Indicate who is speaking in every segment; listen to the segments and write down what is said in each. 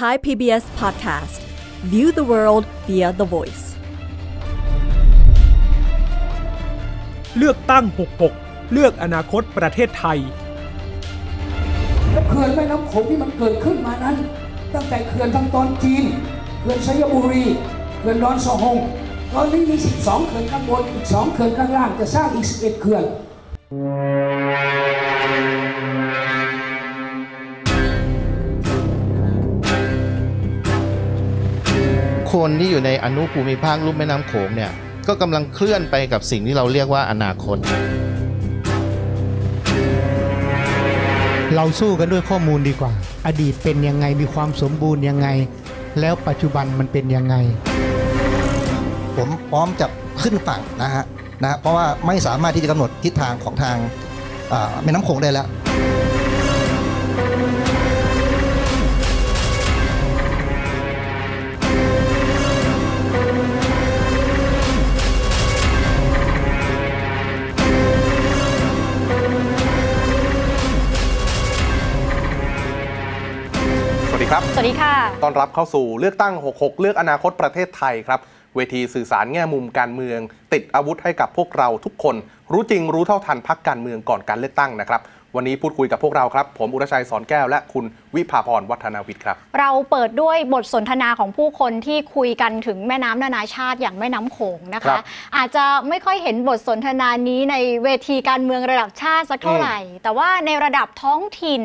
Speaker 1: Thai PBS Podcast View the world via the voice
Speaker 2: เลือกตั้ง 66 เลือกอนาคตประเทศไทย
Speaker 3: และเขื่อนแม่น้ำโขงที่มันเกิดขึ้นมานั้น ตั้งแต่เขื่อนทางตอนจีน เขื่อนชัยบุรี เขื่อนดอนสะฮงตอนนี้มี 12 เขื่อนข้างบนอีก 2 เขื่อนข้างล่าง จะสร้างอีก 11 เขื่อน
Speaker 4: คนที่อยู่ในอนุภูมิภาคลุ่มแม่น้ำโขงเนี่ยก็กำลังเคลื่อนไปกับสิ่งที่เราเรียกว่าอนาคต
Speaker 5: เราสู้กันด้วยข้อมูลดีกว่า อดีตเป็นยังไงมีความสมบูรณ์ยังไง แล้วปัจจุบันมันเป็นยังไง
Speaker 6: ผมพร้อมจะขึ้นฝั่งนะฮะนะฮะเพราะว่าไม่สามารถที่จะกำหนดทิศทางของทางอ่าแม่น้ำโขงได้แล้ว
Speaker 7: ครับ
Speaker 8: สวัสดีค่ะ
Speaker 7: ต้อนรับเข้าสู่เลือกตั้ง 66 เลือกอนาคตประเทศไทยครับ เวทีสื่อสารแง่มุมการเมือง ติดอาวุธให้กับพวกเราทุกคน รู้จริงรู้เท่าทันพักการเมืองก่อนการเลือกตั้งนะครับ วันนี้พูดคุยกับพวกเราครับ ผมอุรชัยสอนแก้วและคุณ วิภาพรวัฒนาวิทย์ครับ
Speaker 8: เราเปิดด้วยบทสนทนาของผู้คนที่คุยกันถึงแม่น้ำนานาชาติอย่างแม่น้ำโขงนะ
Speaker 7: ครั
Speaker 8: คะ
Speaker 7: บ
Speaker 8: อาจจะไม่ค่อยเห็นบทสนทนานี้ในเวทีการเมืองระดับชาติสักเท่าไหร่ แต่ว่าในระดับท้องถิ่น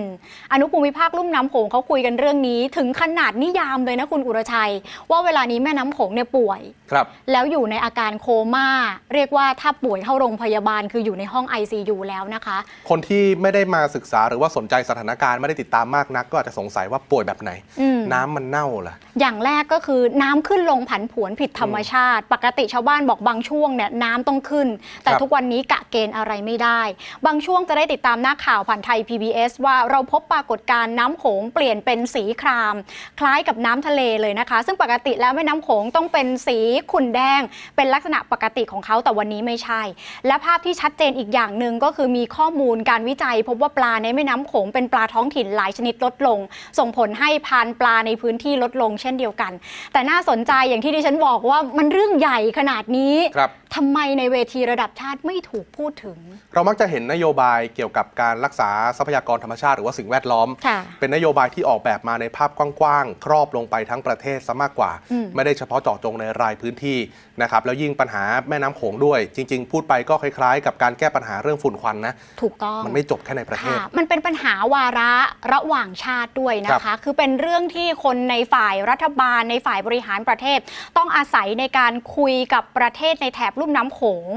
Speaker 8: อนุภูมิภาคลุ่มน้ำโขงเขาคุยกันเรื่องนี้ถึงขนาดนิยามเลยนะคุณอุรชัย ว่าเวลานี้แม่น้ำโขงเนี่ยป่วย
Speaker 7: ครับ
Speaker 8: แล้วอยู่ในอาการโคม่า เรียกว่าถ้าป่วยเข้าโรงพยาบาลคืออยู่ในห้อง ICU แล้วนะคะ
Speaker 7: คนที่ไม่ได้มาศึกษาหรือว่าสนใจสถานการณ์ไม่ได้ติดตามมากนักก็อาจจะสงสัยว่าป่วยแบบไหน
Speaker 8: อืม
Speaker 7: น้ำมันเน่าเหรอ
Speaker 8: อย่างแรกก็คือน้ำขึ้นลงผันผวนผิดธรรมชาติ ปกติชาวบ้านบอกบางช่วงเนี่ยน้ำต้องขึ้น แต่
Speaker 7: ครับ
Speaker 8: ทุกวันนี้กะเกณฑ์อะไรไม่ได้ บางช่วงจะได้ติดตามหน้าข่าวผ่านไทย PBS ว่าเราพบปรากฏการณ์น้ำโขงเปลี่ยนเป็นสีคราม คล้ายกับน้ำทะเลเลยนะคะ ซึ่งปกติแล้วแม่น้ำโขงต้องเป็นสีขุ่นแดง เป็นลักษณะปกติของเขาแต่วันนี้ไม่ใช่ และภาพที่ชัดเจนอีกอย่างหนึ่งก็คือมีข้อมูลการวิจัย พบว่าปลาในแม่น้ำโขงเป็นปลาท้องถิ่นหลายชนิดลดลงส่งผลให้พานปลาในพื้นที่ลดลงเช่นเดียวกัน แต่น่าสนใจอย่างที่ดิฉันบอกว่ามันเรื่องใหญ่ขนาดนี้
Speaker 7: ครับ
Speaker 8: ทำไมในเวทีระดับชาติไม่ถูกพูดถึง
Speaker 7: เรามักจะเห็นนโยบายเกี่ยวกับการรักษาทรัพยากรธรรมชาติหรือว่าสิ่งแวดล้อม
Speaker 8: ค่ะ
Speaker 7: เป็นนโยบายที่ออกแบบมาในภาพกว้างๆ ครอบลงไปทั้งประเทศซะมากกว่า
Speaker 8: อืม
Speaker 7: ไม่ได้เฉพาะเจาะจงในรายพื้นที่นะครับแล้วยิ่งปัญหาแม่น้ำโขงด้วย จริง ๆ พูดไปก็คล้ายๆ กับการแก้ปัญหาเรื่องฝุ่นควันนะ
Speaker 8: ถูกต้อง
Speaker 7: มันไม่จบแค่ในประเทศ
Speaker 8: ค่ะมันเป็นปัญหาวาระระหว่างชาติด้วยนะ
Speaker 7: ครั
Speaker 8: คะ
Speaker 7: บ
Speaker 8: คือเป็นเรื่องที่คนในฝ่ายรัฐบาลในฝ่ายบริหารประเทศ ต้องอาศัยในการคุยกับประเทศในแถบลุ่มน้ำโขง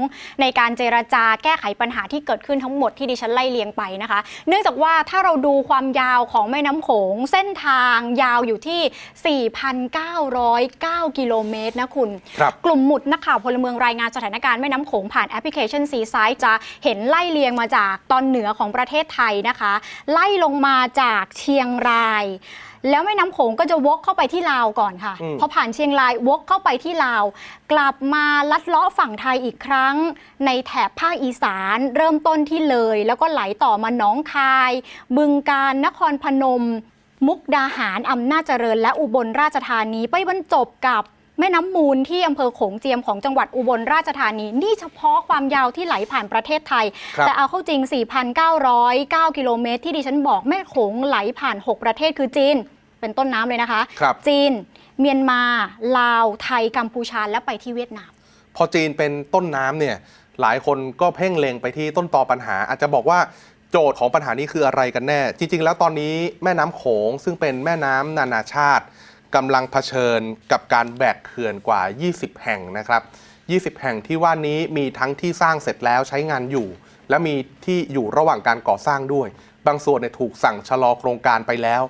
Speaker 8: ในการเจรจาแก้ไขปัญหาที่เกิดขึ้นทั้งหมดที่ดิฉันไล่เลียงไปนะคะ เนื่องจากว่าถ้าเราดูความยาวของแม่น้ำโขง เส้นทางยาวอยู่ที่ 4,909 กิโลเมตรนะคุณ
Speaker 7: ครับ
Speaker 8: กลุ่มหมุดนักข่าวพลเมืองรายงานสถานการณ์แม่น้ำโขงผ่านแอปพลิเคชันซีไซด์จะเห็นไล่เลียงมาจากตอนเหนือของประเทศไทยนะคะ ไล่ลงมาจากเชียงราย แล้วแม่น้ำโขงก็จะวกเข้าไปที่ลาวก่อนค่ะ
Speaker 7: อืม
Speaker 8: พอผ่านเชียงราย วกเข้าไปที่ลาว กลับมาลัดเลาะฝั่งไทยอีกครั้ง ในแถบภาคอีสาน เริ่มต้นที่เลย แล้วก็ไหลต่อมาหนองคาย บึงการนครพนม มุกดาหารอำนาจเจริญ และอุบลราชธานีไปบรรจบกับแม่น้ำมูลที่อำเภอโขงเจียมของจังหวัดอุบลราชธานี นี่เฉพาะความยาวที่ไหลผ่านประเทศไทย
Speaker 7: ครับ
Speaker 8: แต่เอาเข้าจริง 4,909 กิโลเมตร ที่ดิฉันบอกแม่โขงไหลผ่าน 6 ประเทศคือจีน เป็นต้นน้ำเลยนะคะ
Speaker 7: ครับ
Speaker 8: จีน เมียนมา ลาว ไทย กัมพูชา และไปที่เวียดนาม
Speaker 7: พอจีนเป็นต้นน้ำเนี่ย หลายคนก็เพ่งเล็งไปที่ต้นตอปัญหา อาจจะบอกว่าโจทย์ของปัญหานี้คืออะไรกันแน่ จริง ๆ แล้วตอนนี้แม่น้ำโขงซึ่งเป็นแม่น้ำนานาชาติ กำลังเผชิญกับการแบกเขื่อนกว่า 20 แห่งนะครับ 20 แห่งที่ว่านี้มีทั้งที่สร้างเสร็จแล้วใช้งานอยู่ และมีที่อยู่ระหว่างการก่อสร้างด้วย บางส่วนเนี่ยถูกสั่งชะลอโครงการไปแล้ว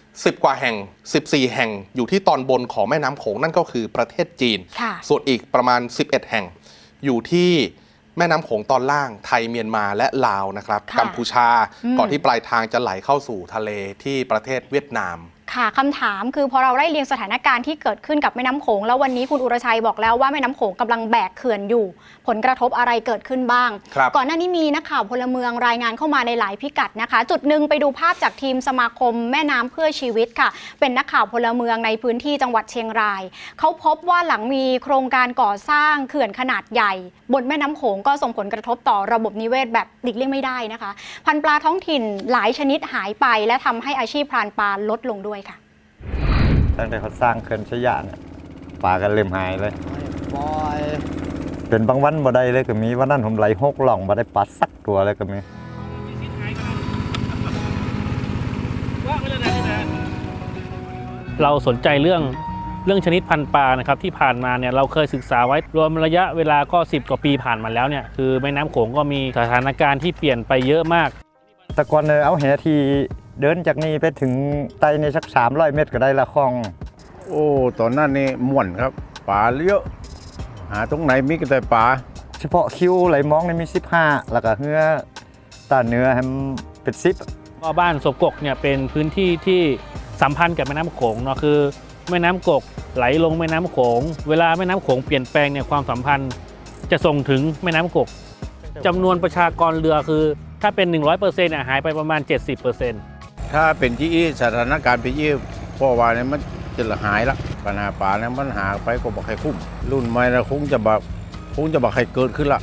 Speaker 7: 10 กว่าแห่ง 14 แห่งอยู่ที่ตอนบนของแม่น้ำโขงนั่นก็คือประเทศจีน
Speaker 8: ค่ะ
Speaker 7: ส่วนอีกประมาณ 11 แห่ง อยู่ที่แม่น้ำโขงตอนล่างไทยเมียนมาและลาวนะครับ
Speaker 8: ค่ะ
Speaker 7: กัมพูชา
Speaker 8: อืม
Speaker 7: ก่อนที่ปลายทางจะไหลเข้าสู่ทะเลที่ประเทศเวียดนาม
Speaker 8: ค่ะคำถามคือพอเราไล่เรียงสถานการณ์ที่เกิดขึ้นกับแม่น้ำโขงแล้ววันนี้คุณอุรชัยบอกแล้วว่าแม่น้ำโขงกำลังแบกเขื่อนอยู่ ผลกระทบอะไรเกิดขึ้นบ้าง
Speaker 7: ครับ
Speaker 8: ก่อนหน้านี้มีนักข่าวพลเมืองรายงานเข้ามาในหลายพิกัดนะคะ จุดหนึ่งไปดูภาพจากทีมสมาคมแม่น้ำเพื่อชีวิตค่ะ เป็นนักข่าวพลเมืองในพื้นที่จังหวัดเชียงราย เขาพบว่าหลังมีโครงการก่อสร้างเขื่อนขนาดใหญ่ บนแม่น้ำโขงก็ส่งผลกระทบต่อระบบนิเวศแบบหลีกเลี่ยงไม่ได้นะคะ พันธุ์ปลาท้องถิ่นหลายชนิดหายไป และทำให้อาชีพพรานปลาลดลงด้วยค่ะ
Speaker 9: ตั้งแต่เขาสร้างเขื่อนชะยะเนี่ยปลากันเริ่มหายเลยเป็นบางวันบ่ได้เลยก็มีวันนั้นผมไหลหกหล่องบ่ได้ปลาสักตัวเลยก็มี
Speaker 10: เราสนใจเรื่องเรื่องชนิดพันธุ์ปลานะครับที่ผ่านมาเนี่ยเราเคยศึกษาไว้รวมระยะเวลาก็ 10 กว่าปีผ่านมาแล้วเนี่ยคือแม่น้ำโขงก็มีสถานการณ์ที่เปลี่ยนไปเยอะมาก
Speaker 9: แต่ก่อนเนี่ยเอาแหที เดินจากนี่ไปถึงไตในสัก 300 เมตรก็ได้ละคลอง
Speaker 11: โอ้ ตอนนั้นนี่ม่วนครับป่าเยอะหาตรงไหนมีก็แต่ป่า
Speaker 9: เฉพาะคิวไหลมองนี่มี 15 แล้วก็เหือตาเนื้อให้มันเป็นซิป
Speaker 10: ก็บ้านศพกกเนี่ยเป็นพื้นที่ที่สัมพันธ์กับแม่น้ำโขงเนาะคือแม่น้ำกกไหลลงแม่น้ำโขง เวลาแม่น้ำโขงเปลี่ยนแปลงเนี่ยความสัมพันธ์จะส่งถึงแม่น้ำกกจำนวนประชากรเรือคือ ถ้าเป็น 100%เนี่ยหายไปประมาณ 70%
Speaker 11: ถ้าเป็นที่อี้สถานการณ์เป็นยี่พ่อว่าเนี่ยมันจะหายละปัญหาป่าเนี่ยมันหาไปก็บอกใครคุ้ม รุ่นใหม่นะคงจะแบบคงจะบอกใครเกิดขึ้นละ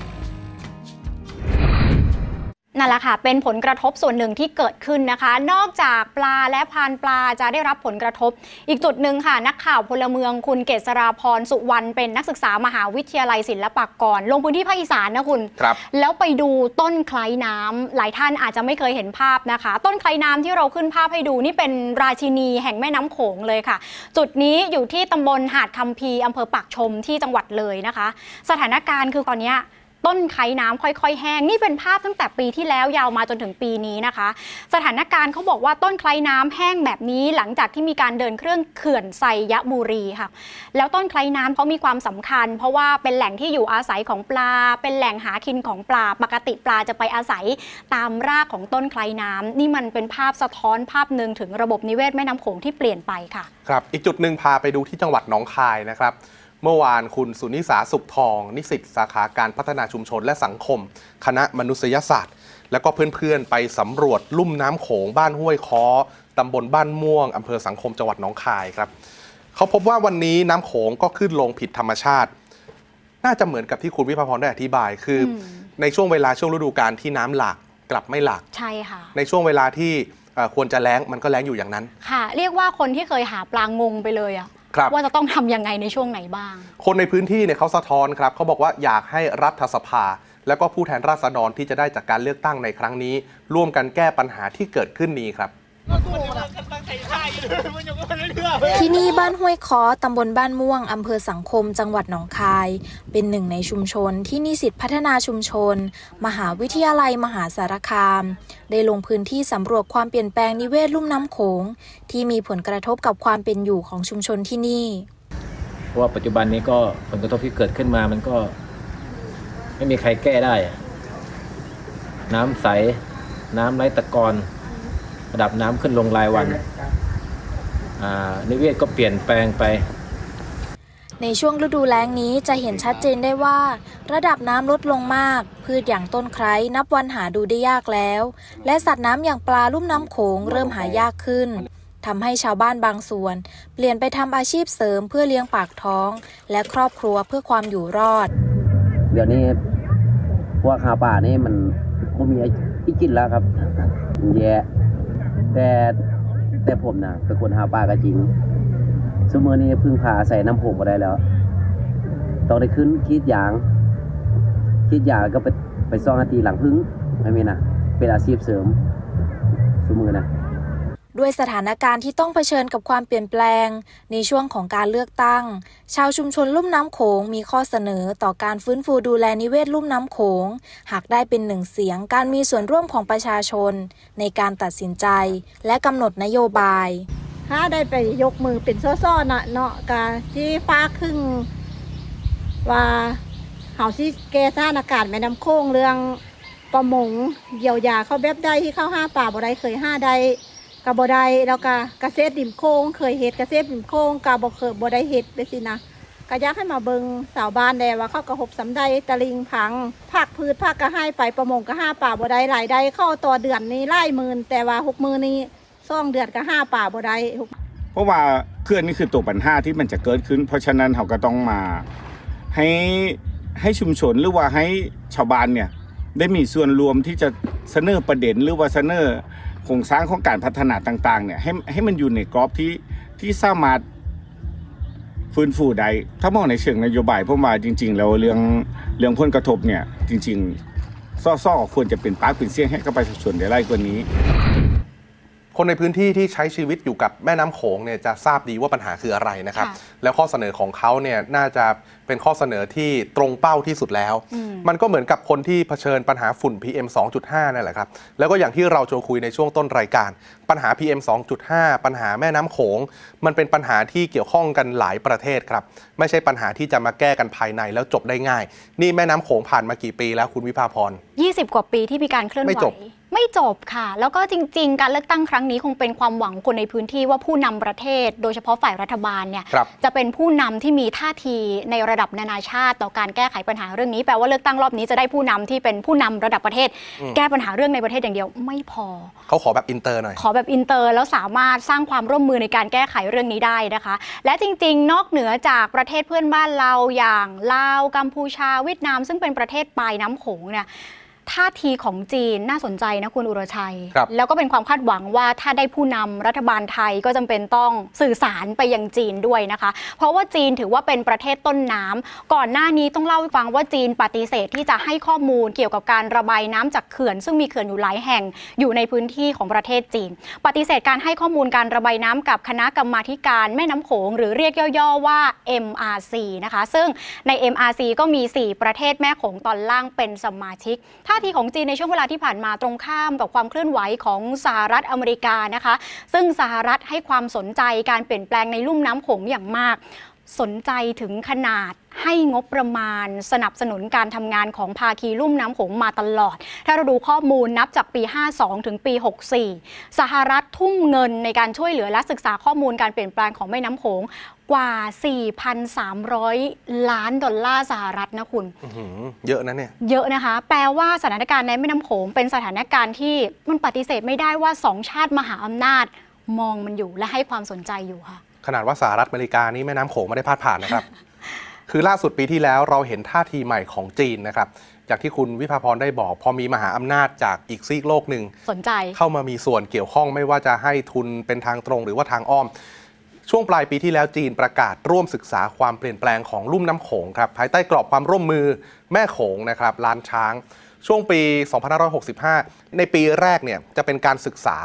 Speaker 8: นั่นแหละค่ะ เป็นผลกระทบส่วนหนึ่งที่เกิดขึ้นนะคะ นอกจากปลาและพานปลาจะได้รับผลกระทบ อีกจุดหนึ่งค่ะ นักข่าวพลเมืองคุณเกษราพรสุวรรณเป็นนักศึกษามหาวิทยาลัยศิลปากร ลงพื้นที่ภาคอีสานนะคุณ
Speaker 7: ครับ
Speaker 8: แล้วไปดูต้นไคล้น้ำหลายท่านอาจจะไม่เคยเห็นภาพนะคะ ต้นไคล้น้ำที่เราขึ้นภาพให้ดูนี่เป็นราชินีแห่งแม่น้ำโขงเลยค่ะ จุดนี้อยู่ที่ตำบลหาดคำพีอำเภอปากชมที่จังหวัดเลยนะคะ สถานการณ์คือตอนเนี้ย ต้นไคล้น้ำค่อย ๆ แห้ง นี่เป็นภาพตั้งแต่ปีที่แล้วยาวมาจนถึงปีนี้นะคะ สถานการณ์เขาบอกว่าต้นไคล้น้ำแห้งแบบนี้หลังจากที่มีการเดินเครื่องเขื่อนไซยบุรีค่ะ แล้วต้นไคล้น้ำเขามีความสำคัญ เพราะว่าเป็นแหล่งที่อยู่อาศัยของปลา เป็นแหล่งหากินของปลา ปกติปลาจะไปอาศัยตามรากของต้นไคล้น้ำนี่มันเป็นภาพสะท้อนภาพหนึ่งถึงระบบนิเวศแม่น้ำโขงที่เปลี่ยนไปค่ะ
Speaker 7: ครับ อีกจุดหนึ่งพาไปดูที่จังหวัดหนองคายนะครับ เมื่อวานคุณสุนิสาสุขทอง นิสิตสาขาการพัฒนาชุมชนและสังคม คณะมนุษยศาสตร์ แล้วก็เพื่อนๆ ไปสำรวจลุ่มน้ำโขงบ้านห้วยค้อตำบลบ้านม่วงอำเภอสังคมจังหวัดหนองคายครับเขาพบว่าวันนี้น้ำโขงก็ขึ้นลงผิดธรรมชาติ น่าจะเหมือนกับที่คุณวิภาพรได้อธิบาย คืออ
Speaker 8: ม
Speaker 7: ในช่วงเวลาช่วงฤดูกาลที่น้ำหลากกลับไม่หลาก
Speaker 8: ใช่ค่ะ
Speaker 7: ในช่วงเวลาที่เอ่อควรจะแล้งมันก็แล้งอยู่อย่างนั้น
Speaker 8: ค่ะ เรียกว่าคนที่เคยหาปลางงไปเลยอะ
Speaker 7: ครับ
Speaker 8: ว่าจะต้องทำยังไงในช่วงไหนบ้าง
Speaker 7: คนในพื้นที่เนี่ยเขาสะท้อนครับเขาบอกว่าอยากให้รัฐสภา แล้วก็ผู้แทนราษฎรที่จะได้จากการเลือกตั้งในครั้งนี้ ร่วมกันแก้ปัญหาที่เกิดขึ้นนี้ครับ
Speaker 12: ที่นี่บ้านห้วยค้อตำบลบ้านม่วง อำเภอสังคม จังหวัดหนองคาย เป็นหนึ่งในชุมชนที่นิสิตพัฒนาชุมชน มหาวิทยาลัยมหาสารคาม ได้ลงพื้นที่สำรวจความเปลี่ยนแปลงนิเวศลุ่มน้ำโขง ที่มีผลกระทบกับความเป็นอยู่ของชุมชนที่นี่
Speaker 13: เพราะว่าปัจจุบันนี้ก็ผลกระทบที่เกิดขึ้นมามันก็ ไม่มีใครแก้ได้อะน้ำใส น้ำไร้ตะกอน ระดับน้ำขึ้นลงรายวันอ่านิเวศก็เปลี่ยนแปลงไป
Speaker 12: ในช่วงฤดูแล้งนี้จะเห็นชัดเจนได้ว่า ระดับน้ำลดลงมาก พืชอย่างต้นไคร้นับวันหาดูได้ยากแล้ว และสัตว์น้ำอย่างปลาลุ่มน้ำโขงเริ่มหายากขึ้นทำให้ชาวบ้านบางส่วน เปลี่ยนไปทำอาชีพเสริมเพื่อเลี้ยงปากท้อง และครอบครัวเพื่อความอยู่รอด
Speaker 14: เดี๋ยวนี้พวกหาป่านี่มันมันมีไอ้ที่กินแล้วครับมันแย่ แต่แต่ผมนะเป็นคนหาปลาก็จริงสมมอนี้พึ่งพาใส่น้ำผงมาได้แล้วต้องได้ขึ้นคิดอย่างคิดอย่างก็ไปไปซ่องนาทีหลังพึ่งไม่มีนะเป็นอาชีพเสริมสมมือนะ
Speaker 12: ด้วยสถานการณ์ที่ต้องเผชิญกับความเปลี่ยนแปลง ในช่วงของการเลือกตั้ง ชาวชุมชนลุ่มน้ำโขงมีข้อเสนอต่อการฟื้นฟูดูแลนิเวศลุ่มน้ำโขง หากได้เป็นหนึ่งเสียงการมีส่วนร่วมของประชาชน ในการตัดสินใจ และกำหนดนโยบาย
Speaker 15: ถ้าได้ไปยกมือเป็นซ้อๆนะเนาะกาที่ฟ้าครึ่งว่าเฮาสิแก้สถานการณ์แม่น้ำโค้งเรื่องประมงเยียวยาเขาแบบใดที่เข้าห้าป่าบ่ได้เคยห้าได้ ก็บ่ได้แล้วก็กระเกษตรริมโค้งเคยเฮ็ดเกษตรริมโค้งก็บ่เคยบ่ได้เฮ็ดไปสินะก็อยากให้มาเบิงสาวบ้านแดว่าเขาก็หบสำใดตะลิงพังผักพืชผักก็ให้ไปประมงก็ห้าป่าบ่ได้รายได้เข้าต่อเดือนนี้ไล่หมื่นแต่ว่าหกมื่นนี้ซ่องเดือนก็ห้าป่าบ่ได้
Speaker 16: เพราะว่าเคลื่อนนี่คือตัวปัญหาที่มันจะเกิดขึ้น เพราะฉะนั้นเราก็ต้องมาให้ให้ชุมชนหรือว่าให้ชาวบ้านเนี่ยได้มีส่วนรวมที่จะเสนอประเด็นหรือว่าเสนอ ครงสร้างของการพัฒนาต่างๆเนี่ยให้ให้มันอยู่ในกรอบที่ที่สามารถฟื้นฟูได้ถ้ามองในเชิงนโยบายผมว่าจริง ๆ แล้วเรื่องเรื่องผลกระทบเนี่ยจริง ๆ ซ่อๆควรจะเป็นปากเป็นเสียงให้กับประชาชนได้ไล่กว่านี้
Speaker 7: คนในพื้นที่ที่ใช้ชีวิตอยู่กับแม่น้ำโขงเนี่ยจะทราบดีว่าปัญหาคืออะไรนะครับ
Speaker 8: ค่ะ
Speaker 7: แล้วข้อเสนอของเขาเนี่ยน่าจะเป็นข้อเสนอที่ตรงเป้าที่สุดแล้ว
Speaker 8: อืม
Speaker 7: มันก็เหมือนกับคนที่เผชิญปัญหาฝุ่น PM 2.5นั่นแหละครับ แล้วก็อย่างที่เราโจคุยในช่วงต้นรายการ ปัญหา PM 2.5 ปัญหาแม่น้ำโขง มันเป็นปัญหาที่เกี่ยวข้องกันหลายประเทศครับ ไม่ใช่ปัญหาที่จะมาแก้กันภายในแล้วจบได้ง่าย นี่แม่น้ำโขงผ่านมากี่ปีแล้วคุณวิภาพร
Speaker 8: 20 กว่าปีที่มีการเคลื่อนไหว
Speaker 7: ไม่จบ
Speaker 8: ไม่จบค่ะ แล้วก็จริง ๆ การเลือกตั้งครั้งนี้คงเป็นความหวังคนในพื้นที่ว่าผู้นำประเทศ โดยเฉพาะฝ่ายรัฐบาลเนี่ย
Speaker 7: ครับ
Speaker 8: จะเป็นผู้นำที่มีท่าทีในระดับนานาชาติ ต่อการแก้ไขปัญหาเรื่องนี้แปลว่าเลือกตั้งรอบนี้จะได้ผู้นำที่เป็นผู้นำระดับประเทศ
Speaker 7: อืม
Speaker 8: แก้ปัญหาเรื่องในประเทศอย่างเดียวไม่พอ
Speaker 7: เขาขอแบบอินเตอร์หน่อย
Speaker 8: ขแบบอินเตอร์แล้วสามารถสร้างความร่วมมือในการแก้ไขเรื่องนี้ได้นะคะ และจริงๆ นอกเหนือจากประเทศเพื่อนบ้านเราอย่างลาวกัมพูชาเวียดนาม ซึ่งเป็นประเทศปลายน้ำโขงเนี่ย ท่าทีของจีนน่าสนใจนะคุณอุรชัย
Speaker 7: ครับ
Speaker 8: แล้วก็เป็นความคาดหวังว่าถ้าได้ผู้นำรัฐบาลไทยก็จำเป็นต้องสื่อสารไปยังจีนด้วยนะคะ เพราะว่าจีนถือว่าเป็นประเทศต้นน้ำก่อนหน้านี้ต้องเล่าให้ฟังว่าจีนปฏิเสธที่จะให้ข้อมูลเกี่ยวกับการระบายน้ำจากเขื่อน ซึ่งมีเขื่อนอยู่หลายแห่งอยู่ในพื้นที่ของประเทศจีน ปฏิเสธการให้ข้อมูลการระบายน้ำกับคณะกรรมาธิการแม่น้ำโขงหรือเรียกย่อๆว่า MRC นะคะ ซึ่งใน MRC ก็มี 4 ประเทศแม่โขงตอนล่างเป็นสมาชิกท่าทีของจีนในช่วงเวลาที่ผ่านมาตรงข้ามกับความเคลื่อนไหวของสหรัฐอเมริกานะคะ ซึ่งสหรัฐให้ความสนใจการเปลี่ยนแปลงในลุ่มน้ำโขงอย่างมาก สนใจถึงขนาดให้งบประมาณสนับสนุนการทำงานของภาคีลุ่มน้ำโขงมาตลอด ถ้าเราดูข้อมูลนับจากปี 52 ถึงปี 64 สหรัฐทุ่มเงินในการช่วยเหลือและศึกษาข้อมูลการเปลี่ยนแปลงของแม่น้ำโขง กว่า 4,300 ล้านดอลลาร์สหรัฐนะคุณ
Speaker 7: อื้อหือเยอะนะเนี่ย
Speaker 8: เยอะนะคะ แปลว่าสถานการณ์ในแม่น้ำโขงเป็นสถานการณ์ที่มันปฏิเสธไม่ได้ว่าสองชาติมหาอำนาจมองมันอยู่และให้ความสนใจอยู่ค่ะ
Speaker 7: ขนาดว่าสหรัฐอเมริกานี่แม่น้ำโขงไม่ได้พาดผ่านนะครับ คือล่าสุดปีที่แล้วเราเห็นท่าทีใหม่ของจีนนะครับจากที่คุณวิภาพรได้บอก พอมีมหาอำนาจจากอีกซีกโลกหนึ่ง
Speaker 8: สนใจ
Speaker 7: เข้ามามีส่วนเกี่ยวข้องไม่ว่าจะให้ทุนเป็นทางตรงหรือว่าทางอ้อม ช่วงปลายปีที่แล้วจีนประกาศร่วมศึกษาความเปลี่ยนแปลงของลุ่มน้ำโขงครับภายใต้กรอบความร่วมมือแม่โขงนะครับล้านช้าง ช่วงปี 2565 ในปีแรกเนี่ยจะเป็นการศึกษา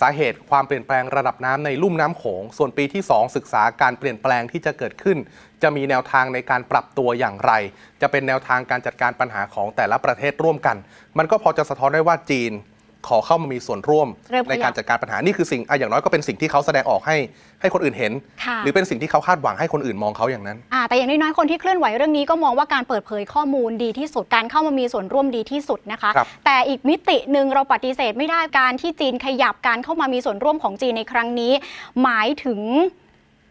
Speaker 7: สาเหตุความเปลี่ยนแปลงระดับน้ำในลุ่มน้ำโขง ส่วนปีที่ 2 ศึกษาการเปลี่ยนแปลงที่จะเกิดขึ้น จะมีแนวทางในการปรับตัวอย่างไร จะเป็นแนวทางการจัดการปัญหาของแต่ละประเทศร่วมกัน มันก็พอจะสะท้อนได้ว่าจีน ขอเข้ามามีส่วนร่วม
Speaker 8: เริ่มขยับ
Speaker 7: ในการจัดการปัญหานี่คือสิ่งอะอย่างน้อยก็เป็นสิ่งที่เขาแสดงออกให้ให้คนอื่นเห็น
Speaker 8: ค่ะ
Speaker 7: หรือเป็นสิ่งที่เขาคาดหวังให้คนอื่นมองเขาอย่างนั้น
Speaker 8: อ่าแต่อย่างน้อยๆคนที่เคลื่อนไหวเรื่องนี้ก็มองว่าการเปิดเผยข้อมูลดีที่สุดการเข้ามามีส่วนร่วมดีที่สุดนะคะ
Speaker 7: ครับ
Speaker 8: แต่อีกมิติหนึ่งเราปฏิเสธไม่ได้การที่จีนขยับการเข้ามามีส่วนร่วมของจีนในครั้งนี้ หมายถึง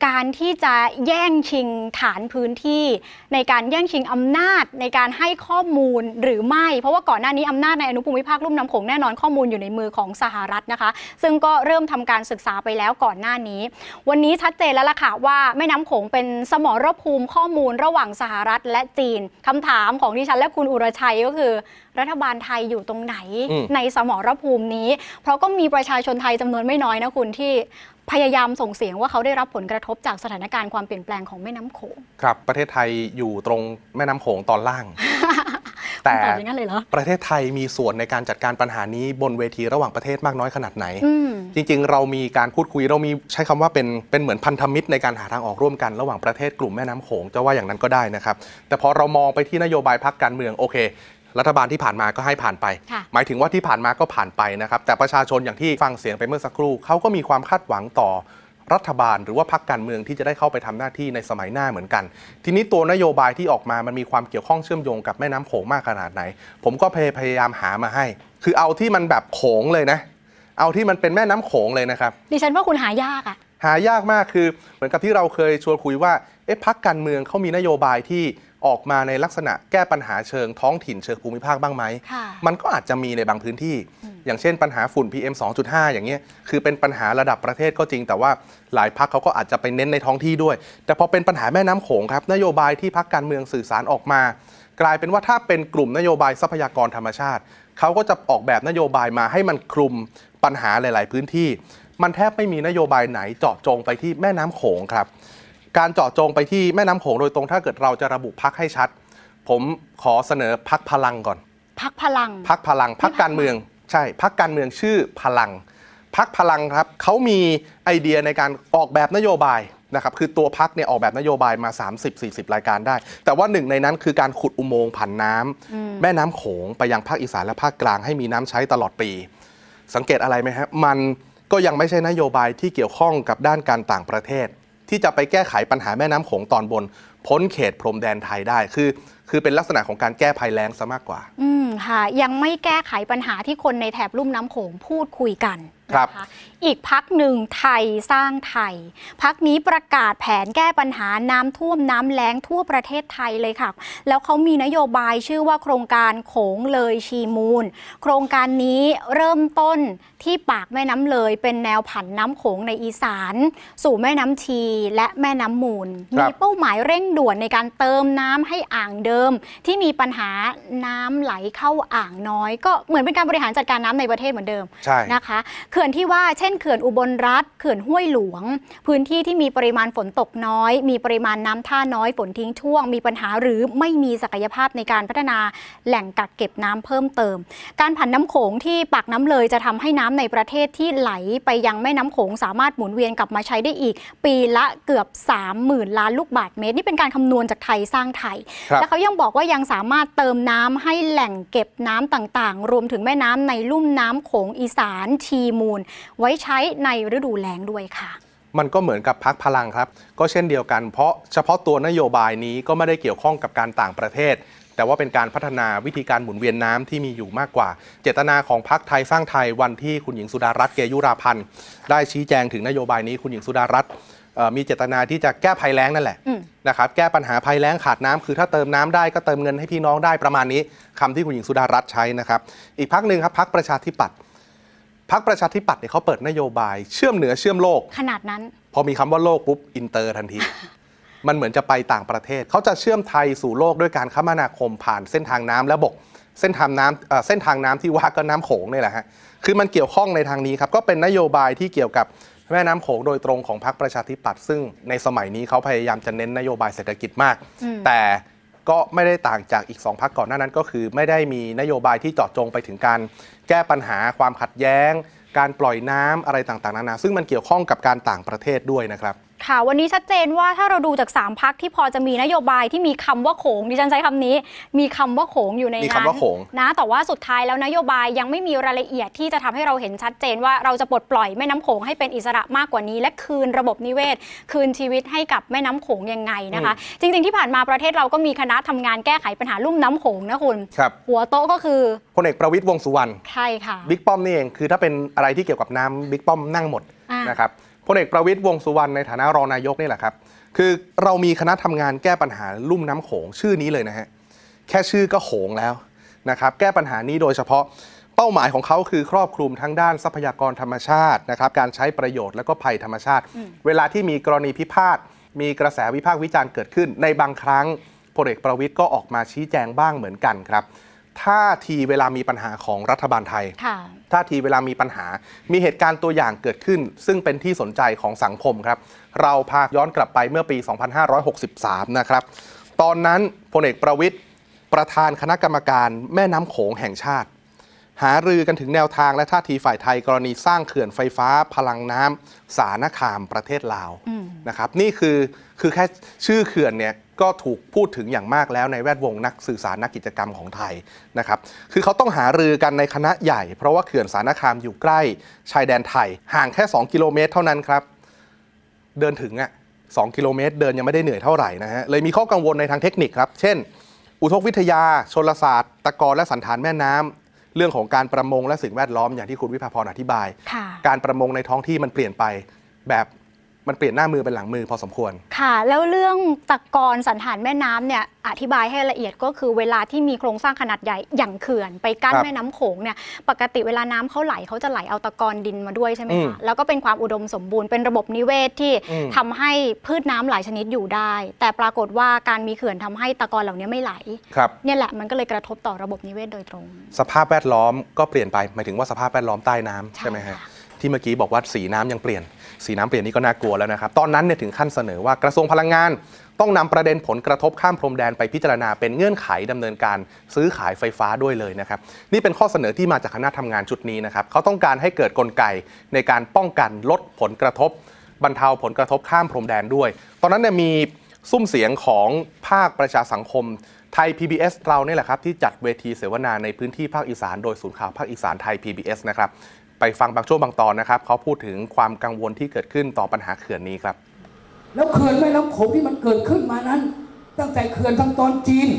Speaker 8: การที่จะแย่งชิงฐานพื้นที่ ในการแย่งชิงอำนาจในการให้ข้อมูลหรือไม่ เพราะว่าก่อนหน้านี้อำนาจในอนุภูมิภาคลุ่มน้ำโขงแน่นอนข้อมูลอยู่ในมือของสหรัฐนะคะ ซึ่งก็เริ่มทำการศึกษาไปแล้วก่อนหน้านี้ วันนี้ชัดเจนแล้วล่ะค่ะว่าแม่น้ำโขงเป็นสมรภูมิข้อมูลระหว่างสหรัฐและจีนคำถามของดิฉันและคุณอุรชัยก็คือ รัฐบาลไทยอยู่ตรงไหนในสมรภูมินี้ เพราะก็มีประชาชนไทยจำนวนไม่น้อยนะคุณที่ พยายามส่งเสียงว่าเขาได้รับผลกระทบจากสถานการณ์ความเปลี่ยนแปลงของแม่น้ำโขง
Speaker 7: ครับ ประเทศไทยอยู่ตรงแม่น้ำโขงตอนล่าง แต่
Speaker 8: ตอบอย่างนั้นเลยเหรอ
Speaker 7: ประเทศไทยมีส่วนในการจัดการปัญหานี้บนเวทีระหว่างประเทศมากน้อยขนาดไหน
Speaker 8: อืม
Speaker 7: จริงๆ เรามีการพูดคุยเรามีใช้คำว่าเป็นเป็นเหมือนพันธมิตรในการหาทางออกร่วมกันระหว่างประเทศกลุ่มแม่น้ำโขงจะว่าอย่างนั้นก็ได้นะครับ แต่พอเรามองไปที่นโยบายพักการเมืองโอเค รัฐบาลที่ผ่านมาก็ให้ผ่านไป
Speaker 8: ค่ะ
Speaker 7: หมายถึงว่าที่ผ่านมาก็ผ่านไปนะครับ แต่ประชาชนอย่างที่ฟังเสียงไปเมื่อสักครู่เขาก็มีความคาดหวังต่อรัฐบาลหรือว่าพรรคการเมืองที่จะได้เข้าไปทำหน้าที่ในสมัยหน้าเหมือนกัน ทีนี้ตัวนโยบายที่ออกมามันมีความเกี่ยวข้องเชื่อมโยงกับแม่น้ำโขงมากขนาดไหน ผมก็พยพยายามหามาให้ คือเอาที่มันแบบโขงเลยนะ เอาที่มันเป็นแม่น้ำโขงเลยนะครับ
Speaker 8: ดิฉันว่าคุณหายากอะ
Speaker 7: หายากมากคือ เหมือนกับที่เราเคยชวนคุยว่าเอ๊ะพักการเมืองเขามีนโยบายที่ ออกมาในลักษณะแก้ปัญหาเชิงท้องถิ่นเชิงภูมิภาคบ้างไหม
Speaker 8: ค่ะ
Speaker 7: มันก็อาจจะมีในบางพื้นที่ อย่างเช่นปัญหาฝุ่น PM 2.5 อย่างเงี้ย คือเป็นปัญหาระดับประเทศก็จริง แต่ว่าหลายพักเขาก็อาจจะไปเน้นในท้องที่ด้วย แต่พอเป็นปัญหาแม่น้ำโขงครับ นโยบายที่พักการเมืองสื่อสารออกมา กลายเป็นว่าถ้าเป็นกลุ่มนโยบายทรัพยากรธรรมชาติ เขาก็จะออกแบบนโยบายมาให้มันคลุมปัญหาหลาย ๆ พื้นที่ มันแทบไม่มีนโยบายไหนเจาะจงไปที่แม่น้ำโขงครับ การเจาะจงไปที่แม่น้ำโขงโดยตรงถ้าเกิดเราจะระบุพักให้ชัด ผมขอเสนอพักพลังก่อน
Speaker 8: พักพลัง
Speaker 7: พักพลังพักการเมือง ใช่พักการเมืองชื่อพลัง พักพลังครับเขามีไอเดียในการออกแบบนโยบายนะครับคือตัวพักเนี่ยออกแบบนโยบายมา 30-40 รายการได้ แต่ว่าหนึ่งในนั้นคือการขุดอุโมงค์ผ่านน้ำ
Speaker 8: อืม
Speaker 7: แม่น้ำโขงไปยังภาคอีสานและภาคกลางให้มีน้ำใช้ตลอดปี สังเกตอะไรไหมฮะมันก็ยังไม่ใช่นโยบายที่เกี่ยวข้องกับด้านการต่างประเทศ ที่จะไปแก้ไขปัญหาแม่น้ำโขงตอนบน พ้นเขตพรมแดนไทยได้คือ คือเป็นลักษณะของการแก้ภัยแล้งซะมากกว่า
Speaker 8: อืมค่ะ ยังไม่แก้ไขปัญหาที่คนในแถบลุ่มน้ำโขงพูดคุยกัน นะคะอีกพักหนึ่งไทยสร้างไทย พักนี้ประกาศแผนแก้ปัญหาน้ำท่วมน้ำแล้งทั่วประเทศไทยเลยค่ะ แล้วเขามีนโยบายชื่อว่าโครงการโขงเลยชีมูล โครงการนี้เริ่มต้นที่ปากแม่น้ำเลยเป็นแนวผันน้ำโขงในอีสาน สู่แม่น้ำชีและแม่น้ำมูล
Speaker 7: ครั
Speaker 8: มี
Speaker 7: บ
Speaker 8: เป้าหมายเร่งด่วนในการเติมน้ำให้อ่างเดิม ที่มีปัญหาน้ำไหลเข้าอ่างน้อย ก็เหมือนเป็นการบริหารจัดการน้ำในประเทศเหมือนเดิม
Speaker 7: ใช่
Speaker 8: นะคะเขื่อนที่ว่าเช่นเขื่อนอุบลรัฐเขื่อนห้วยหลวง พื้นที่ที่มีปริมาณฝนตกน้อย มีปริมาณน้ำท่าน้อยฝนทิ้งช่วง มีปัญหาหรือไม่มีศักยภาพในการพัฒนาแหล่งกักเก็บน้ำเพิ่มเติม การผันน้ำโขงที่ปากน้ำเลยจะทำให้น้ำในประเทศที่ไหลไปยังแม่น้ำโขงสามารถหมุนเวียนกลับมาใช้ได้อีก ปีละเกือบ 30,000 ล้านลูกบาศก์เมตร นี่เป็นการคำนวณจากไทยสร้างไทย
Speaker 7: ครับ
Speaker 8: และเขายังบอกว่ายังสามารถเติมน้ำให้แหล่งเก็บน้ำต่างๆ รวมถึงแม่น้ำในลุ่มน้ำโขงอีสานชีมูล ไว้ใช้ในฤดูแล้งด้วยค่ะ
Speaker 7: มันก็เหมือนกับพักพลังครับ ก็เช่นเดียวกัน เพราะเฉพาะตัวนโยบายนี้ก็ไม่ได้เกี่ยวข้องกับการต่างประเทศ แต่ว่าเป็นการพัฒนาวิธีการหมุนเวียนน้ำที่มีอยู่มากกว่า เจตนาของพักไทยสร้างไทยวันที่คุณหญิงสุดารัตน์เกยุราพันธ์ได้ชี้แจงถึงนโยบายนี้คุณหญิงสุดารัตน์เอ่อมีเจตนาที่จะแก้ภัยแล้งนั่นแหละ
Speaker 8: อืม
Speaker 7: นะครับแก้ปัญหาภัยแล้งขาดน้ำคือถ้าเติมน้ำได้ก็เติมเงินให้พี่น้องได้ประมาณนี้คำที่คุณหญิงสุดารัตน์ใช้นะครับ อีกพรรคหนึ่งครับพรรคประชาธิปัตย์ พรรคประชาธิปัตย์เนี่ยเขาเปิดนโยบาย เชื่อมเหนือเชื่อมโลก
Speaker 8: ขนาดนั้น
Speaker 7: พอมีคำว่าโลกปุ๊บอินเตอร์ทันที มันเหมือนจะไปต่างประเทศ เขาจะเชื่อมไทยสู่โลกด้วยการคมนาคมผ่านเส้นทางน้ำและบก เส้นทางน้ำเอ่อเส้นทางน้ำที่ว่าก็น้ำโขงนี่แหละฮะคือมันเกี่ยวข้องในทางนี้ครับก็เป็นนโยบายที่เกี่ยวกับแม่น้ำโขงโดยตรงของพรรคประชาธิปัตย์ซึ่งในสมัยนี้เขาพยายามจะเน้นนโยบายเศรษฐกิจมาก
Speaker 8: อืม
Speaker 7: แต่ ก็ไม่ได้ต่างจากอีกสองพักก่อนหน้านั้นก็คือ ไม่ได้มีนโยบายที่เจาะจงไปถึงการแก้ปัญหาความขัดแย้ง การปล่อยน้ำอะไรต่างๆนานาซึ่งมันเกี่ยวข้องกับการต่างประเทศด้วยนะครับ
Speaker 8: ค่ะ วันนี้ชัดเจนว่าถ้าเราดูจาก 3พักที่พอจะมีนโยบายที่มีคำว่าโขงดิฉันใช้คำนี้ มีคำว่าโขงอยู่ใน
Speaker 7: มี
Speaker 8: นั้น
Speaker 7: คำว่าโขง
Speaker 8: นะแต่ว่าสุดท้ายแล้วนโยบายยังไม่มีรายละเอียดที่จะทำให้เราเห็นชัดเจนว่าเราจะปลดปล่อยแม่น้ำโขงให้เป็นอิสระมากกว่านี้ และคืนระบบนิเวศ คืนชีวิตให้กับแม่น้ำโขงยังไงนะคะ จริง ๆที่ผ่านมาประเทศเราก็มีคณะทำงานแก้ไขปัญหาลุ่มน้ำโขงนะคุณ
Speaker 7: ครับ
Speaker 8: หัวโต๊ะก็คือ
Speaker 7: พลเอกประวิตยวงษ์สุวรรณ
Speaker 8: ใช่ค่ะ
Speaker 7: บิ๊กป้อมนี่เองคือถ้าเป็นอะไรที่เกี่ยวกับน้ำบิ๊กป้อมนั่งหมด
Speaker 8: อ่าน
Speaker 7: นะครับ พลเอกประวิตยวงษ์สุวรรณในฐานะรองนายกนี่แหละครับ คือเรามีคณะทำงานแก้ปัญหาลุ่มน้ำโขงชื่อนี้เลยนะฮะ แค่ชื่อก็โขงแล้วนะครับแก้ปัญหานี้โดยเฉพาะเป้าหมายของเขาคือครอบคลุมทั้งด้านทรัพยากรธรรมชาตินะครับการใช้ประโยชน์แล้วก็ภัยธรรมชาติ
Speaker 8: อืม
Speaker 7: เวลาที่มีกรณีพิพาทมีกระแสวิพากษ์วิจารณ์เกิดขึ้น ในบางครั้งพลเอกประวิตยก็ออกมาชี้แจงบ้างเหมือนกันครับ ท่าทีเวลามีปัญหาของรัฐบาลไทย
Speaker 8: ค่ะ
Speaker 7: ท่าทีเวลามีปัญหา มีเหตุการณ์ตัวอย่างเกิดขึ้น ซึ่งเป็นที่สนใจของสังคมครับ เราพาย้อนกลับไปเมื่อปี 2563 นะครับ ตอนนั้นพลเอกประวิทย์ประธานคณะกรรมการแม่น้ำโขงแห่งชาติ หารือกันถึงแนวทางและท่าทีฝ่ายไทยกรณีสร้างเขื่อนไฟฟ้าพลังน้ำสารคามประเทศลาว
Speaker 8: อืม
Speaker 7: นะครับ นี่คือคือแค่ชื่อเขื่อนเนี่ย ก็ถูกพูดถึงอย่างมากแล้วในแวดวงนักสื่อสารนักกิจกรรมของไทยนะครับ คือเขาต้องหารือกันในคณะใหญ่ เพราะว่าเขื่อนสารคามอยู่ใกล้ ชายแดนไทย ห่างแค่ 2 กิโลเมตรเท่านั้นครับ เดินถึงอะ2กิโลเมตร เดินยังไม่ได้เหนื่อยเท่าไหร่นะฮะ เลยมีข้อกังวลในทางเทคนิคครับ เช่น อุทกวิทยาชลศาสตร์ ตะกอนและสันฐานแม่น้ำเรื่องของการประมงและสิ่งแวดล้อมอย่างที่คุณวิภาพรอธิบาย
Speaker 8: ค่ะ
Speaker 7: การประมงในท้องที่มันเปลี่ยนไปแบบ มันเปลี่ยนหน้ามือเป็นหลังมือพอสมควร
Speaker 8: ค่ะ แล้วเรื่องตะกอนสันฐานแม่น้ำเนี่ยอธิบายให้ละเอียดก็คือเวลาที่มีโครงสร้างขนาดใหญ่อย่างเขื่อน ไปกั้น
Speaker 7: ครับ
Speaker 8: แม่น้ำโขงเนี่ยปกติเวลาน้ำเขาไหลเขาจะไหลเอาตะกอนดินมาด้วยใช่ไหม
Speaker 7: อืม
Speaker 8: คะแล้วก็เป็นความอุดมสมบูรณ์เป็นระบบนิเวศที่
Speaker 7: อืม
Speaker 8: ทำให้พืชน้ำหลายชนิดอยู่ได้ แต่ปรากฏว่าการมีเขื่อนทำให้ตะกอนเหล่านี้ไม่ไหล
Speaker 7: ครับ
Speaker 8: เนี่ยแหละมันก็เลยกระทบต่อระบบนิเวศโดยตรง
Speaker 7: สภาพแวดล้อมก็เปลี่ยนไปหมายถึงว่าสภาพแวดล้อมใต้น้ำใช่ไหมฮะ ที่เมื่อกี้บอกว่าสีน้ำยังเปลี่ยน สีน้ำเปลี่ยนนี่ก็น่ากลัวแล้วนะครับ ตอนนั้นเนี่ยถึงขั้นเสนอว่ากระทรวงพลังงาน ต้องนำประเด็นผลกระทบข้ามพรมแดนไปพิจารณาเป็นเงื่อนไขดำเนินการซื้อขายไฟฟ้าด้วยเลยนะครับ นี่เป็นข้อเสนอที่มาจากคณะทำงานชุดนี้นะครับเขาต้องการให้เกิดกลไกในการป้องกันลดผลกระทบบรรเทาผลกระทบข้ามพรมแดนด้วย ตอนนั้นเนี่ยมีซุ้มเสียงของภาคประชาสังคมไทย PBS เราเนี่ยแหละครับที่จัดเวทีเสวนาในพื้นที่ภาคอีสานโดยศูนย์ข่าวภาคอีสานไทย PBS นะครับ ไปฟังบางช่วงบางตอนนะครับเขาพูดถึงความกังวลที่เกิดขึ้นต่อปัญหาเขื่อนนี้ครับ
Speaker 3: แล้วเขื่อนแม่น้ำโขงที่มันเกิดขึ้นมานั้น ตั้งแต่เขื่อนทางตอนจีน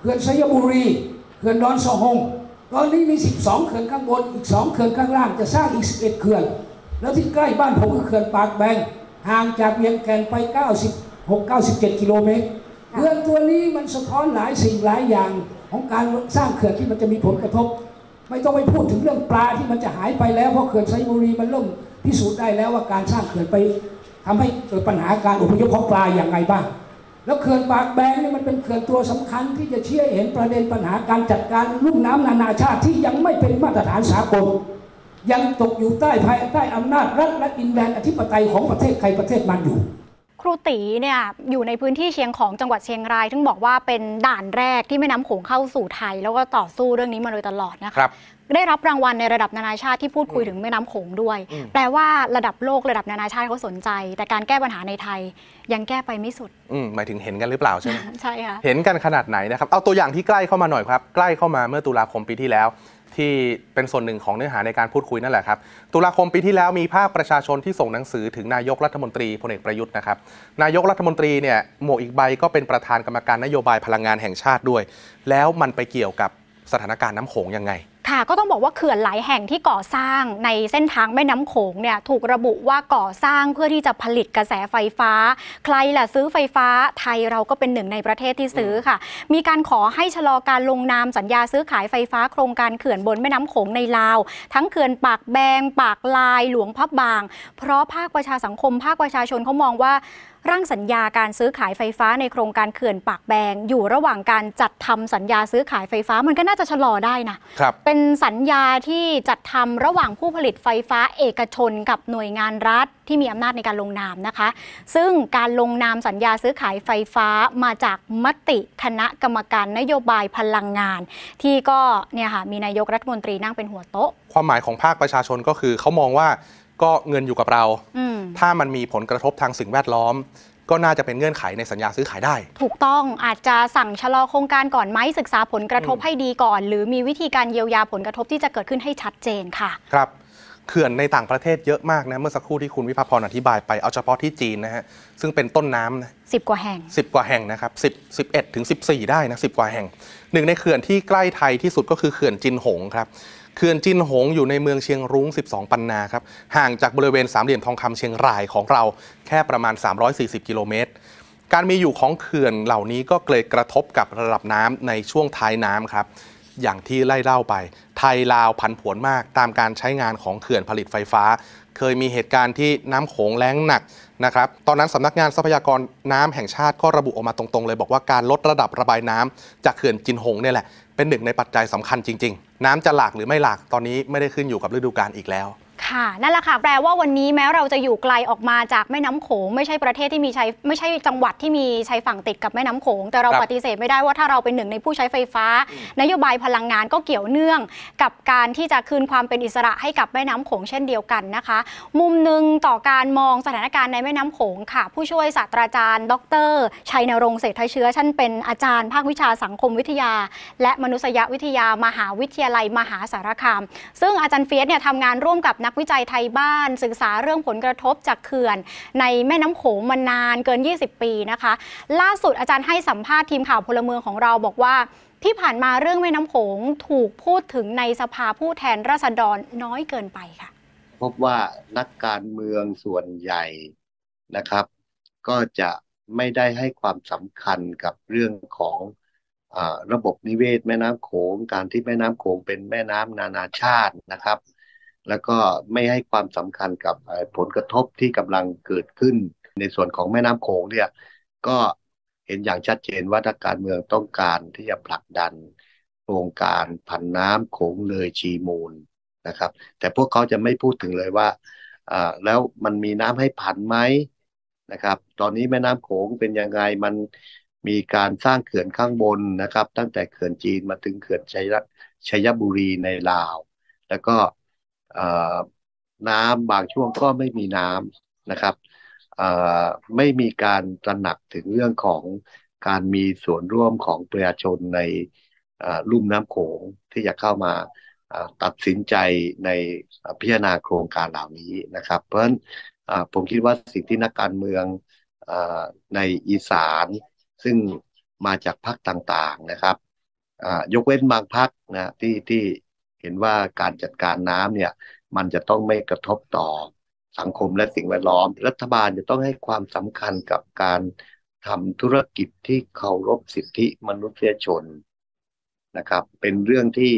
Speaker 3: เขื่อนสยบุรีเขื่อนดอนสะฮงตอนนี้มี 12 เขื่อนข้างบนอีก 2 เขื่อนข้างล่างจะสร้างอีก 11 เขื่อน แล้วที่ใกล้บ้านผมคือเขื่อนปากแบงห่างจากเวียงแก่นไป 96-97 กิโลเมตรเขื่อนตัวนี้มันสะท้อนหลายสิ่งหลายอย่างของการสร้างเขื่อนที่มันจะมีผลกระทบ ไม่ต้องไปพูดถึงเรื่องปลาที่มันจะหายไปแล้วเพราะเขื่อนไซบุรีมันเริ่มพิสูจน์ได้แล้วว่าการสร้างเขื่อนไปทำให้เกิดปัญหาการอพยพของปลาอย่างไรบ้าง แล้วเขื่อนปากแบงเนี่ยมันเป็นเขื่อนตัวสำคัญที่จะเชี่ยเห็นประเด็นปัญหาการจัดการลุ่มน้ำนานาชาติที่ยังไม่เป็นมาตรฐานสากล ยังตกอยู่ใต้ภายใต้อำนาจรัฐและดินแดนอธิปไตยของประเทศใครประเทศมันอยู่
Speaker 8: ครูตีเนี่ยอยู่ในพื้นที่เชียงของจังหวัดเชียงรายถึงบอกว่าเป็นด่านแรกที่แม่น้ำโขงเข้าสู่ไทย แล้วก็ต่อสู้เรื่องนี้มาโดยตลอดนะคะ
Speaker 7: ครับ
Speaker 8: ได้รับรางวัลในระดับนานาชาติที่พูดคุยถึงแม่น้ำโขงด้วย
Speaker 7: อืม
Speaker 8: แปลว่าระดับโลกระดับนานาชาติเขาสนใจ แต่การแก้ปัญหาในไทยยังแก้ไปไม่สุด
Speaker 7: อืมหมายถึงเห็นกันหรือเปล่าใช่ไหม
Speaker 8: ใช่ค่ะ
Speaker 7: เห็นกันขนาดไหนนะครับ เอาตัวอย่างที่ใกล้เข้ามาหน่อยครับ ใกล้เข้ามาเมื่อตุลาคมปีที่แล้ว ที่เป็นส่วนหนึ่งของเนื้อหาในการพูดคุยนั่นแหละครับ ตุลาคมปีที่แล้วมีภาคประชาชนที่ส่งหนังสือถึงนายกรัฐมนตรีพลเอกประยุทธ์นะครับ นายกรัฐมนตรีเนี่ยหมวกอีกใบก็เป็นประธานกรรมการนโยบายพลังงานแห่งชาติด้วย แล้วมันไปเกี่ยวกับสถานการณ์น้ำโขงยังไง
Speaker 8: ค่ะก็ต้องบอกว่าเขื่อนหลายแห่งที่ก่อสร้างในเส้นทางแม่น้ำโขงเนี่ยถูกระบุว่าก่อสร้างเพื่อที่จะผลิตกระแสไฟฟ้า ใครล่ะซื้อไฟฟ้าไทยเราก็เป็นหนึ่งในประเทศที่ซื้อค่ะ มีการขอให้ชะลอการลงนามสัญญาซื้อขายไฟฟ้าโครงการเขื่อนบนแม่น้ำโขงในลาว ทั้งเขื่อนปากแบง ปากลายหลวงพับบาง เพราะภาคประชาสังคมภาคประชาชนเขามองว่า ร่างสัญญาการซื้อขายไฟฟ้าในโครงการเขื่อนปากแบง อยู่ระหว่างการจัดทำสัญญาซื้อขายไฟฟ้ามันก็น่าจะชะลอได้นะ
Speaker 7: ครับ
Speaker 8: เป็นสัญญาที่จัดทำระหว่างผู้ผลิตไฟฟ้าเอกชนกับหน่วยงานรัฐที่มีอำนาจในการลงนามนะคะ ซึ่งการลงนามสัญญาซื้อขายไฟฟ้ามาจากมติคณะกรรมการนโยบายพลังงาน ที่ก็เนี่ยค่ะมีนายกรัฐมนตรีนั่งเป็นหัวโต๊ะ
Speaker 7: ความหมายของภาคประชาชนก็คือเขามองว่า ก็เงินอยู่กับเรา
Speaker 8: อืม
Speaker 7: ถ้ามันมีผลกระทบทางสิ่งแวดล้อม ก็น่าจะเป็นเงื่อนไขในสัญญาซื้อขายได้
Speaker 8: ถูกต้องอาจจะสั่งชะลอโครงการก่อนไหมศึกษาผลกระทบให้ดีก่อน หรือมีวิธีการเยียวยาผลกระทบที่จะเกิดขึ้นให้ชัดเจนค่ะ
Speaker 7: ครับเขื่อนในต่างประเทศเยอะมากนะเมื่อสักครู่ที่คุณวิภาพรอธิบายไปเอาเฉพาะที่จีนนะฮะซึ่งเป็นต้นน้ำนะ
Speaker 8: 10กว่าแห่ง
Speaker 7: สิบกว่าแห่งนะครับ10 11ถึง14ได้นะ10กว่าแห่งหนึ่งในเขื่อนที่ใกล้ไทยที่สุดก็คือเขื่อนจินหงครับ เขื่อนจินหงอยู่ในเมืองเชียงรุ้ง 12 ปันนาครับ ห่างจากบริเวณสามเหลี่ยมทองคำเชียงรายของเราแค่ประมาณ 340 กิโลเมตร การมีอยู่ของเขื่อนเหล่านี้ก็เกิดกระทบกับระดับน้ำในช่วงท้ายน้ำครับอย่างที่ไล่เล่าไป ไทยลาวพันผวนมาก ตามการใช้งานของเขื่อนผลิตไฟฟ้า เคยมีเหตุการณ์ที่น้ำโขงแล้งหนักนะครับ ตอนนั้นสำนักงานทรัพยากรน้ำแห่งชาติก็ระบุออกมาตรงๆ เลยบอกว่าการลดระดับระบายน้ำจากเขื่อนจินหงเนี่ยแหละ เป็นหนึ่งในปัจจัยสำคัญจริง ๆ น้ำจะหลากหรือไม่หลากตอนนี้ไม่ได้ขึ้นอยู่กับฤดูกาลอีกแล้ว
Speaker 8: ค่ะนั่นแหละค่ะแปลว่าวันนี้แม้เราจะอยู่ไกลออกมาจากแม่น้ำโขงไม่ใช่ประเทศที่มีชายไม่ใช่จังหวัดที่มีชายฝั่งติดกับแม่น้ำโขง แต่เรา
Speaker 7: ครับ
Speaker 8: ปฏิเสธไม่ได้ว่าถ้าเราเป็นหนึ่งในผู้ใช้ไฟฟ้า นโยบายพลังงานก็เกี่ยวเนื่องกับการที่จะคืนความเป็นอิสระให้กับแม่น้ำโขงเช่นเดียวกันนะคะ มุมหนึ่งต่อการมองสถานการณ์ในแม่น้ำโขงค่ะ ผู้ช่วยศาสตราจารย์ ดร ชัยนรงค์เศรษฐเชื้อท่านเป็นอาจารย์ภาควิชาสังคมวิทยา และมนุษยวิทยา มหาวิทยาลัยมหาสารคาม ซึ่งอาจารย์เฟียสเนี่ยทำงานร่วมกับนักวิจัยไทยบ้าน ศึกษาเรื่องผลกระทบจากเขื่อน ในแม่น้ำโขงมานานเกิน 20 ปีนะคะ ล่าสุดอาจารย์ให้สัมภาษณ์ทีมข่าวพลเมืองของเราบอกว่าที่ผ่านมาเรื่องแม่น้ำโขงถูกพูดถึงในสภาผู้แทนราษฎรน้อยเกินไปค่ะ
Speaker 17: พบว่านักการเมืองส่วนใหญ่นะครับ ก็จะไม่ได้ให้ความสำคัญกับเรื่องของอระบบนิเวศแม่น้ำโขง การที่แม่น้ำโขงเป็นแม่น้ำนานาชาตินะครับ แล้วก็ไม่ให้ความสำคัญกับผลกระทบที่กำลังเกิดขึ้น ในส่วนของแม่น้ำโขงเนี่ยก็เห็นอย่างชัดเจนว่านักการเมืองต้องการที่จะผลักดันโครงการผันน้ำโขงเลยชีมูลนะครับ แต่พวกเขาจะไม่พูดถึงเลยว่าอ่าแล้วมันมีน้ำให้ผันไหมนะครับ ตอนนี้แม่น้ำโขงเป็นยังไงมันมีการสร้างเขื่อนข้างบนนะครับ ตั้งแต่เขื่อนจีนมาถึงเขื่อนชัยชัยบุรีในลาว แล้วก็ น้ำบางช่วงก็ไม่มีน้ำนะครับไม่มีการตระหนักถึงเรื่องของการมีส่วนร่วมของประชาชนในลุ่มน้ำโขงที่จะเข้ามาตัดสินใจในพิจารณาโครงการเหล่านี้นะครับ เพราะฉะนั้นผมคิดว่าสิ่งที่นักการเมืองอในอีสานซึ่งมาจากพรรคต่างๆนะครับยกเว้นบางพรรคนะที่ที่ ห็นว่าการจัดการน้ำเนี่ย มันจะต้องไม่กระทบต่อสังคมและสิ่งแวดล้อม รัฐบาลจะต้องให้ความสำคัญกับการทำธุรกิจที่เคารพสิทธิมนุษยชนนะครับ เป็นเรื่องที่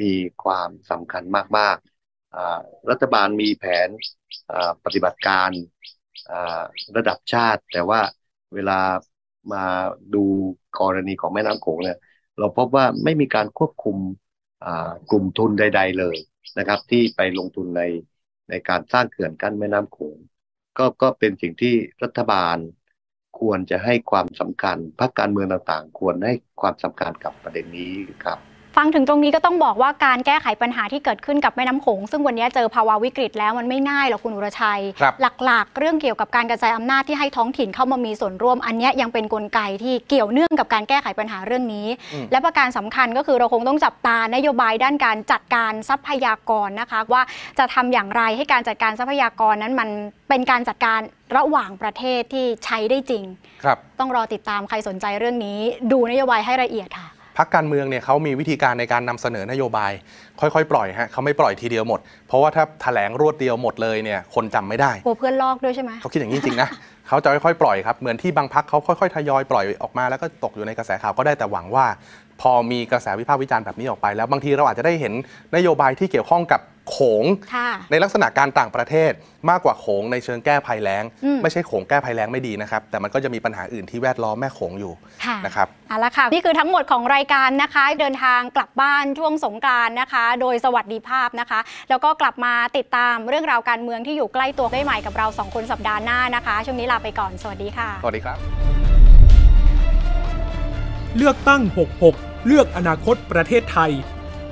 Speaker 17: มีความสำคัญมากๆารัฐบาลมีแผนปฏิบัติการระดับชาติ แต่ว่าเวลามาดูกรณีของแม่น้ำโขงเนี่ยเราพบว่าไม่มีการควบคุม กลุ่มทุนใด ๆ เลยนะครับ ที่ไปลงทุนในในการสร้างเขื่อนกั้นแม่น้ำโขงก็ก็เป็นสิ่งที่รัฐบาลควรจะให้ความสำคัญพรรคการเมืองต่างๆ ควรให้ความสำคัญกับประเด็นนี้ครับ
Speaker 8: ฟังถึงตรงนี้ก็ต้องบอกว่าการแก้ไขปัญหาที่เกิดขึ้นกับแม่น้ำโขง ซึ่งวันนี้เจอภาวะวิกฤตแล้วมันไม่ง่ายหรอกคุณอุรชัย
Speaker 7: ครับ
Speaker 8: หลักๆ เรื่องเกี่ยวกับการกระจายอำนาจที่ให้ท้องถิ่นเข้ามามีส่วนร่วม อันเนี้ยยังเป็นกลไกที่เกี่ยวเนื่องกับการแก้ไขปัญหาเรื่องนี้
Speaker 18: อืม
Speaker 8: และประการสำคัญก็คือเราคงต้องจับตานโยบายด้านการจัดการทรัพยากรนะคะ ว่าจะทำอย่างไรให้การจัดการทรัพยากรนั้นมันเป็นการจัดการระหว่างประเทศที่ใช้ได้จริง
Speaker 7: ครับ
Speaker 8: ต้องรอติดตามใครสนใจเรื่องนี้ ดูนโยบายให้ละเอียดค่ะ
Speaker 7: พักการเมืองเนี่ยเขามีวิธีการในการนำเสนอนโยบาย ค่อยๆ ปล่อยฮะเขาไม่ปล่อยทีเดียวหมด เพราะว่าถ้าแถลงรวดเดียวหมดเลยเนี่ยคนจำไม่ได้
Speaker 8: กลัวเพื่อนลอกด้วยใช่ไหม
Speaker 7: เขาคิดอย่างนี้จริงๆนะเขาจะค่อยๆปล่อยครับเหมือนที่บางพักเขาค่อยๆทยอยปล่อยออกมาแล้วก็ตกอยู่ในกระแสข่าวก็ได้แต่หวังว่า พอมีกระแสวิพากษ์วิจารณ์แบบนี้ออกไป แล้วบางทีเราอาจจะได้เห็นนโยบายที่เกี่ยวข้องกับ โขง
Speaker 8: ค่ะ
Speaker 7: ในลักษณะการต่างประเทศมากกว่าโขงในเชิงแก้ภัยแล้ง
Speaker 8: อืม
Speaker 7: ไม่ใช่โขงแก้ภัยแล้งไม่ดีนะครับ แต่มันก็จะมีปัญหาอื่นที่แวดล้อมแม่โขงอยู่
Speaker 8: ค่ะ
Speaker 7: นะครับ
Speaker 8: เอาละค่ะ นี่คือทั้งหมดของรายการนะคะ เดินทางกลับบ้านช่วงสงกรานต์นะคะ โดยสวัสดิภาพนะคะ แล้วก็กลับมาติดตามเรื่องราวการเมืองที่อยู่ใกล้ตัวได้ใหม่กับเราสองคนสัปดาห์หน้านะคะ ช่วงนี้ลาไปก่อนสวัสดีค่ะ
Speaker 7: สวัสดีครับ
Speaker 2: เลือกตั้ง 66 เลือกอนาคตประเทศไทย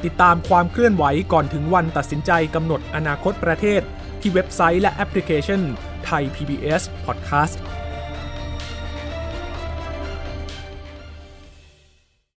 Speaker 2: ติดตามความเคลื่อนไหวก่อนถึงวันตัดสินใจกำหนดอนาคตประเทศ ที่เว็บไซต์และแอปพลิเคชันไทย PBS Podcast